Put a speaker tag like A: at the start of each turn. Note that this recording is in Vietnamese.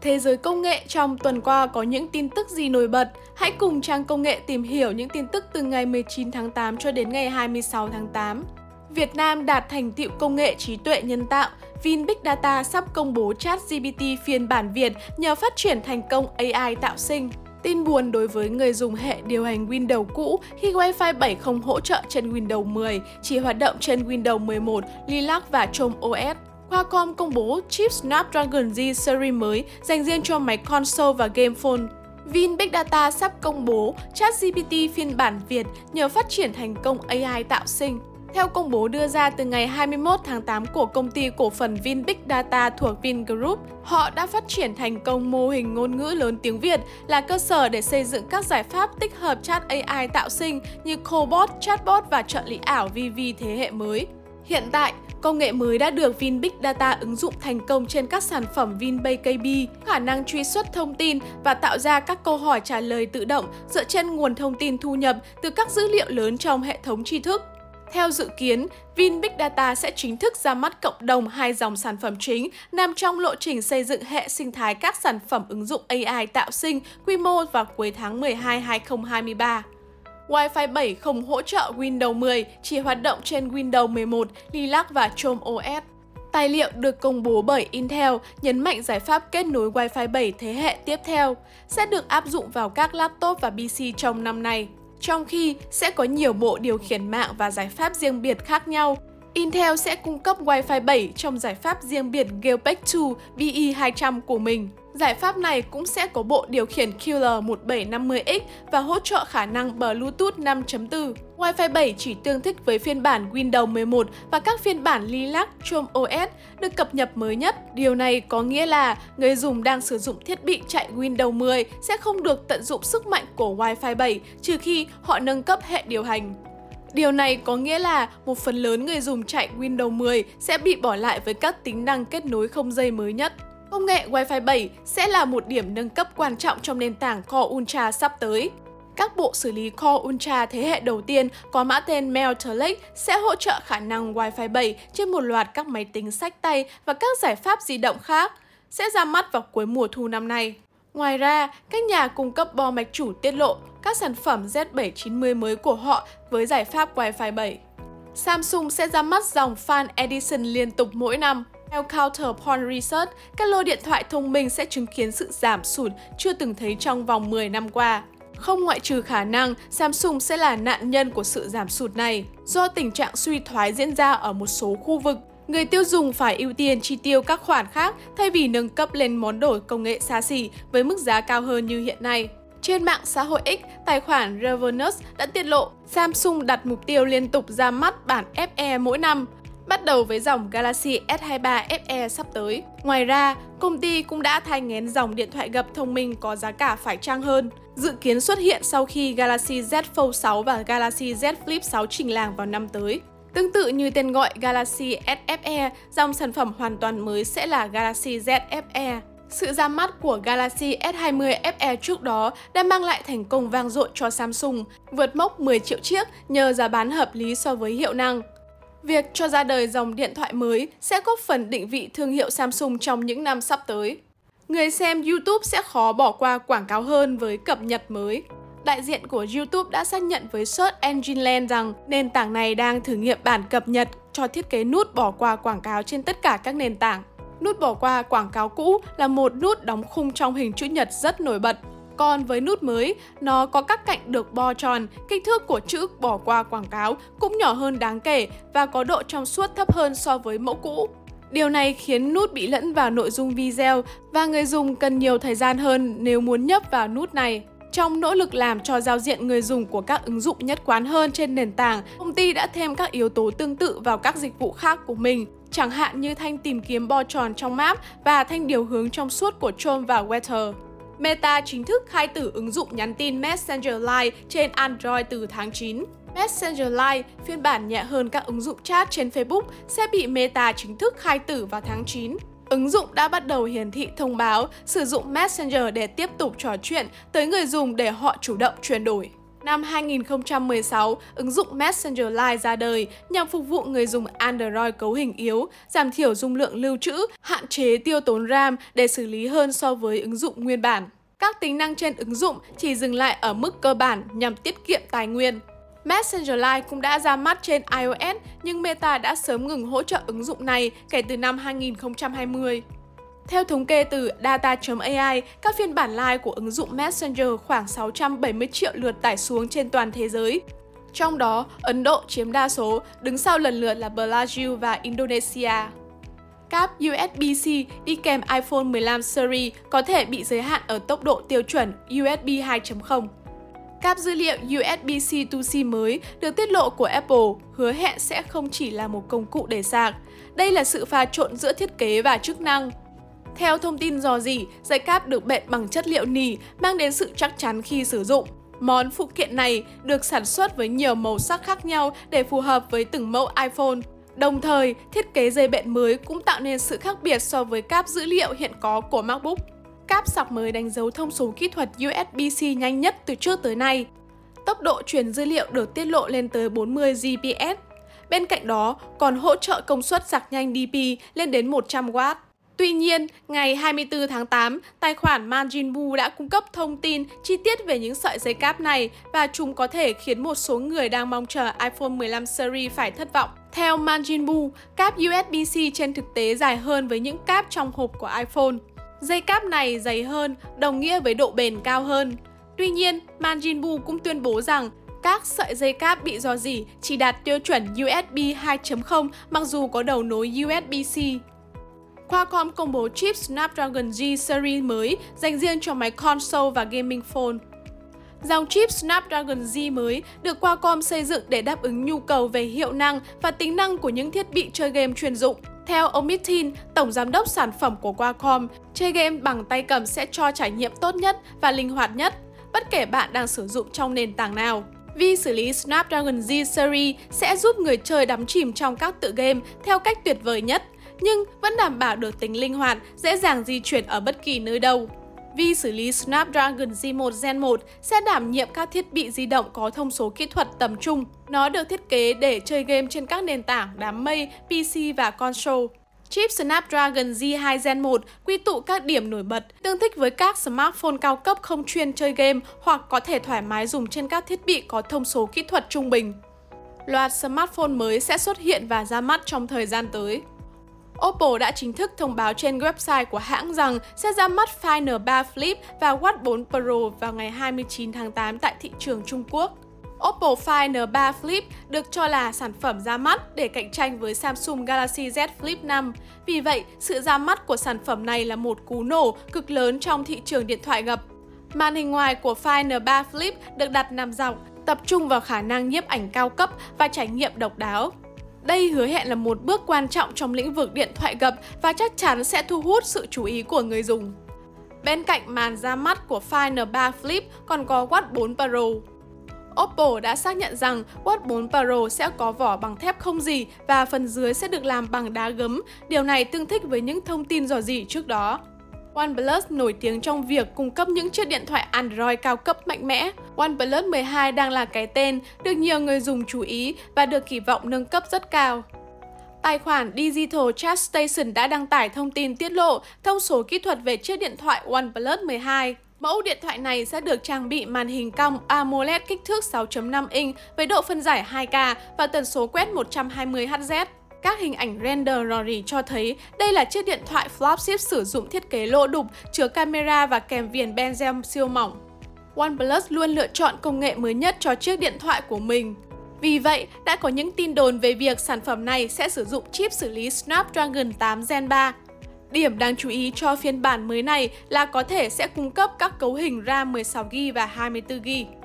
A: Thế giới công nghệ trong tuần qua có những tin tức gì nổi bật? Hãy cùng trang công nghệ tìm hiểu những tin tức từ ngày 19 tháng 8 cho đến ngày 26 tháng 8. Việt Nam đạt thành tựu công nghệ trí tuệ nhân tạo. Vin Big Data sắp công bố chat GPT phiên bản Việt nhờ phát triển thành công AI tạo sinh. Tin buồn đối với người dùng hệ điều hành Windows cũ khi Wi-Fi 7 không hỗ trợ trên Windows 10, chỉ hoạt động trên Windows 11, Lilac và Chrome OS. Qualcomm công bố chip Snapdragon Z series mới dành riêng cho máy console và game phone. Vin Big Data sắp công bố ChatGPT phiên bản Việt nhờ phát triển thành công AI tạo sinh. Theo công bố đưa ra từ ngày 21 tháng 8 của công ty cổ phần Vin Big Data thuộc Vingroup, họ đã phát triển thành công mô hình ngôn ngữ lớn tiếng Việt là cơ sở để xây dựng các giải pháp tích hợp chat AI tạo sinh như cobot, chatbot và trợ lý ảo VV thế hệ mới. Hiện tại, công nghệ mới đã được Vin Big Data ứng dụng thành công trên các sản phẩm VinPay KB, khả năng truy xuất thông tin và tạo ra các câu hỏi trả lời tự động dựa trên nguồn thông tin thu nhập từ các dữ liệu lớn trong hệ thống tri thức. Theo dự kiến, Vin Big Data sẽ chính thức ra mắt cộng đồng hai dòng sản phẩm chính nằm trong lộ trình xây dựng hệ sinh thái các sản phẩm ứng dụng AI tạo sinh quy mô vào cuối tháng 12 2023. Wi-Fi 7 không hỗ trợ Windows 10, chỉ hoạt động trên Windows 11, Lilac và Chrome OS. Tài liệu được công bố bởi Intel nhấn mạnh giải pháp kết nối Wi-Fi 7 thế hệ tiếp theo sẽ được áp dụng vào các laptop và PC trong năm nay. Trong khi sẽ có nhiều bộ điều khiển mạng và giải pháp riêng biệt khác nhau, Intel sẽ cung cấp Wi-Fi 7 trong giải pháp riêng biệt Geopec 2 BE200 của mình. Giải pháp này cũng sẽ có bộ điều khiển QL1750X và hỗ trợ khả năng Bluetooth 5.4. Wi-Fi 7 chỉ tương thích với phiên bản Windows 11 và các phiên bản Lilac, Chrome OS được cập nhật mới nhất. Điều này có nghĩa là người dùng đang sử dụng thiết bị chạy Windows 10 sẽ không được tận dụng sức mạnh của Wi-Fi 7 trừ khi họ nâng cấp hệ điều hành. Điều này có nghĩa là một phần lớn người dùng chạy Windows 10 sẽ bị bỏ lại với các tính năng kết nối không dây mới nhất. Công nghệ Wi-Fi 7 sẽ là một điểm nâng cấp quan trọng trong nền tảng Core Ultra sắp tới. Các bộ xử lý Core Ultra thế hệ đầu tiên có mã tên Melter Lake sẽ hỗ trợ khả năng Wi-Fi 7 trên một loạt các máy tính sách tay và các giải pháp di động khác, sẽ ra mắt vào cuối mùa thu năm nay. Ngoài ra, các nhà cung cấp bo mạch chủ tiết lộ các sản phẩm Z790 mới của họ với giải pháp Wi-Fi 7. Samsung sẽ ra mắt dòng Fan Edition liên tục mỗi năm. Theo Counterpoint Research, các lô điện thoại thông minh sẽ chứng kiến sự giảm sụt chưa từng thấy trong vòng 10 năm qua. Không ngoại trừ khả năng Samsung sẽ là nạn nhân của sự giảm sụt này do tình trạng suy thoái diễn ra ở một số khu vực. Người tiêu dùng phải ưu tiên chi tiêu các khoản khác thay vì nâng cấp lên món đồ công nghệ xa xỉ với mức giá cao hơn như hiện nay. Trên mạng xã hội X, tài khoản Revenus đã tiết lộ Samsung đặt mục tiêu liên tục ra mắt bản FE mỗi năm, bắt đầu với dòng Galaxy S23 FE sắp tới. Ngoài ra, công ty cũng đã thay ngén dòng điện thoại gập thông minh có giá cả phải chăng hơn, dự kiến xuất hiện sau khi Galaxy Z Fold 6 và Galaxy Z Flip 6 trình làng vào năm tới. Tương tự như tên gọi Galaxy SFE, dòng sản phẩm hoàn toàn mới sẽ là Galaxy Z FE. Sự ra mắt của Galaxy S20 FE trước đó đã mang lại thành công vang dội cho Samsung, vượt mốc 10 triệu chiếc nhờ giá bán hợp lý so với hiệu năng. Việc cho ra đời dòng điện thoại mới sẽ góp phần định vị thương hiệu Samsung trong những năm sắp tới. Người xem YouTube sẽ khó bỏ qua quảng cáo hơn với cập nhật mới. Đại diện của YouTube đã xác nhận với Search Engine Land rằng nền tảng này đang thử nghiệm bản cập nhật cho thiết kế nút bỏ qua quảng cáo trên tất cả các nền tảng. Nút bỏ qua quảng cáo cũ là một nút đóng khung trong hình chữ nhật rất nổi bật. Còn với nút mới, nó có các cạnh được bo tròn, kích thước của chữ bỏ qua quảng cáo cũng nhỏ hơn đáng kể và có độ trong suốt thấp hơn so với mẫu cũ. Điều này khiến nút bị lẫn vào nội dung video và người dùng cần nhiều thời gian hơn nếu muốn nhấp vào nút này. Trong nỗ lực làm cho giao diện người dùng của các ứng dụng nhất quán hơn trên nền tảng, công ty đã thêm các yếu tố tương tự vào các dịch vụ khác của mình, chẳng hạn như thanh tìm kiếm bo tròn trong map và thanh điều hướng trong suốt của Chrome và Weather. Meta chính thức khai tử ứng dụng nhắn tin Messenger Lite trên Android từ tháng 9. Messenger Lite phiên bản nhẹ hơn các ứng dụng chat trên Facebook, sẽ bị Meta chính thức khai tử vào tháng 9. Ứng dụng đã bắt đầu hiển thị thông báo sử dụng Messenger để tiếp tục trò chuyện tới người dùng để họ chủ động chuyển đổi. Năm 2016, ứng dụng Messenger Live ra đời nhằm phục vụ người dùng Android cấu hình yếu, giảm thiểu dung lượng lưu trữ, hạn chế tiêu tốn RAM để xử lý hơn so với ứng dụng nguyên bản. Các tính năng trên ứng dụng chỉ dừng lại ở mức cơ bản nhằm tiết kiệm tài nguyên. Messenger Live cũng đã ra mắt trên iOS nhưng Meta đã sớm ngừng hỗ trợ ứng dụng này kể từ năm 2020. Theo thống kê từ data.ai, các phiên bản live của ứng dụng Messenger khoảng 670 triệu lượt tải xuống trên toàn thế giới. Trong đó, Ấn Độ chiếm đa số, đứng sau lần lượt là Brazil và Indonesia. Cáp USB-C đi kèm iPhone 15 series có thể bị giới hạn ở tốc độ tiêu chuẩn USB 2.0. Cáp dữ liệu USB-C to C mới được tiết lộ của Apple hứa hẹn sẽ không chỉ là một công cụ để sạc. Đây là sự pha trộn giữa thiết kế và chức năng. Theo thông tin dò dỉ, dây cáp được bện bằng chất liệu nỉ mang đến sự chắc chắn khi sử dụng. Món phụ kiện này được sản xuất với nhiều màu sắc khác nhau để phù hợp với từng mẫu iPhone. Đồng thời, thiết kế dây bện mới cũng tạo nên sự khác biệt so với cáp dữ liệu hiện có của MacBook. Cáp sạc mới đánh dấu thông số kỹ thuật USB-C nhanh nhất từ trước tới nay. Tốc độ truyền dữ liệu được tiết lộ lên tới 40 Gbps. Bên cạnh đó, còn hỗ trợ công suất sạc nhanh DP lên đến 100W. Tuy nhiên, ngày 24 tháng 8, tài khoản Manjinbu đã cung cấp thông tin chi tiết về những sợi dây cáp này và chúng có thể khiến một số người đang mong chờ iPhone 15 series phải thất vọng. Theo Manjinbu, cáp USB-C trên thực tế dài hơn với những cáp trong hộp của iPhone. Dây cáp này dày hơn, đồng nghĩa với độ bền cao hơn. Tuy nhiên, Manjinbu cũng tuyên bố rằng các sợi dây cáp bị dò dỉ chỉ đạt tiêu chuẩn USB 2.0 mặc dù có đầu nối USB-C. Qualcomm công bố chip Snapdragon G series mới dành riêng cho máy console và gaming phone. Dòng chip Snapdragon Z mới được Qualcomm xây dựng để đáp ứng nhu cầu về hiệu năng và tính năng của những thiết bị chơi game chuyên dụng. Theo ông Mithin, tổng giám đốc sản phẩm của Qualcomm, chơi game bằng tay cầm sẽ cho trải nghiệm tốt nhất và linh hoạt nhất, bất kể bạn đang sử dụng trong nền tảng nào. Vi xử lý Snapdragon Z series sẽ giúp người chơi đắm chìm trong các tựa game theo cách tuyệt vời nhất – nhưng vẫn đảm bảo được tính linh hoạt, dễ dàng di chuyển ở bất kỳ nơi đâu. Vi xử lý Snapdragon Z1 Gen 1 sẽ đảm nhiệm các thiết bị di động có thông số kỹ thuật tầm trung. Nó được thiết kế để chơi game trên các nền tảng đám mây, PC và console. Chip Snapdragon Z2 Gen 1 quy tụ các điểm nổi bật, tương thích với các smartphone cao cấp không chuyên chơi game hoặc có thể thoải mái dùng trên các thiết bị có thông số kỹ thuật trung bình. Loạt smartphone mới sẽ xuất hiện và ra mắt trong thời gian tới. Oppo đã chính thức thông báo trên website của hãng rằng sẽ ra mắt Find N3 Flip và Watch 4 Pro vào ngày 29 tháng 8 tại thị trường Trung Quốc. Oppo Find N3 Flip được cho là sản phẩm ra mắt để cạnh tranh với Samsung Galaxy Z Flip 5. Vì vậy, sự ra mắt của sản phẩm này là một cú nổ cực lớn trong thị trường điện thoại gập. Màn hình ngoài của Find N3 Flip được đặt nằm dọc, tập trung vào khả năng nhiếp ảnh cao cấp và trải nghiệm độc đáo. Đây hứa hẹn là một bước quan trọng trong lĩnh vực điện thoại gập và chắc chắn sẽ thu hút sự chú ý của người dùng. Bên cạnh màn ra mắt của Find N3 Flip còn có Watch 4 Pro. Oppo đã xác nhận rằng Watch 4 Pro sẽ có vỏ bằng thép không gì và phần dưới sẽ được làm bằng đá gấm. Điều này tương thích với những thông tin dò dỉ trước đó. OnePlus nổi tiếng trong việc cung cấp những chiếc điện thoại Android cao cấp mạnh mẽ. OnePlus 12 đang là cái tên được nhiều người dùng chú ý và được kỳ vọng nâng cấp rất cao. Tài khoản Digital Chat Station đã đăng tải thông tin tiết lộ thông số kỹ thuật về chiếc điện thoại OnePlus 12. Mẫu điện thoại này sẽ được trang bị màn hình cong AMOLED kích thước 6.5 inch với độ phân giải 2K và tần số quét 120Hz. Các hình ảnh render rò rỉ cho thấy đây là chiếc điện thoại flagship sử dụng thiết kế lỗ đục, chứa camera và kèm viền bezel siêu mỏng. OnePlus luôn lựa chọn công nghệ mới nhất cho chiếc điện thoại của mình. Vì vậy, đã có những tin đồn về việc sản phẩm này sẽ sử dụng chip xử lý Snapdragon 8 Gen 3. Điểm đáng chú ý cho phiên bản mới này là có thể sẽ cung cấp các cấu hình RAM 16GB và 24GB.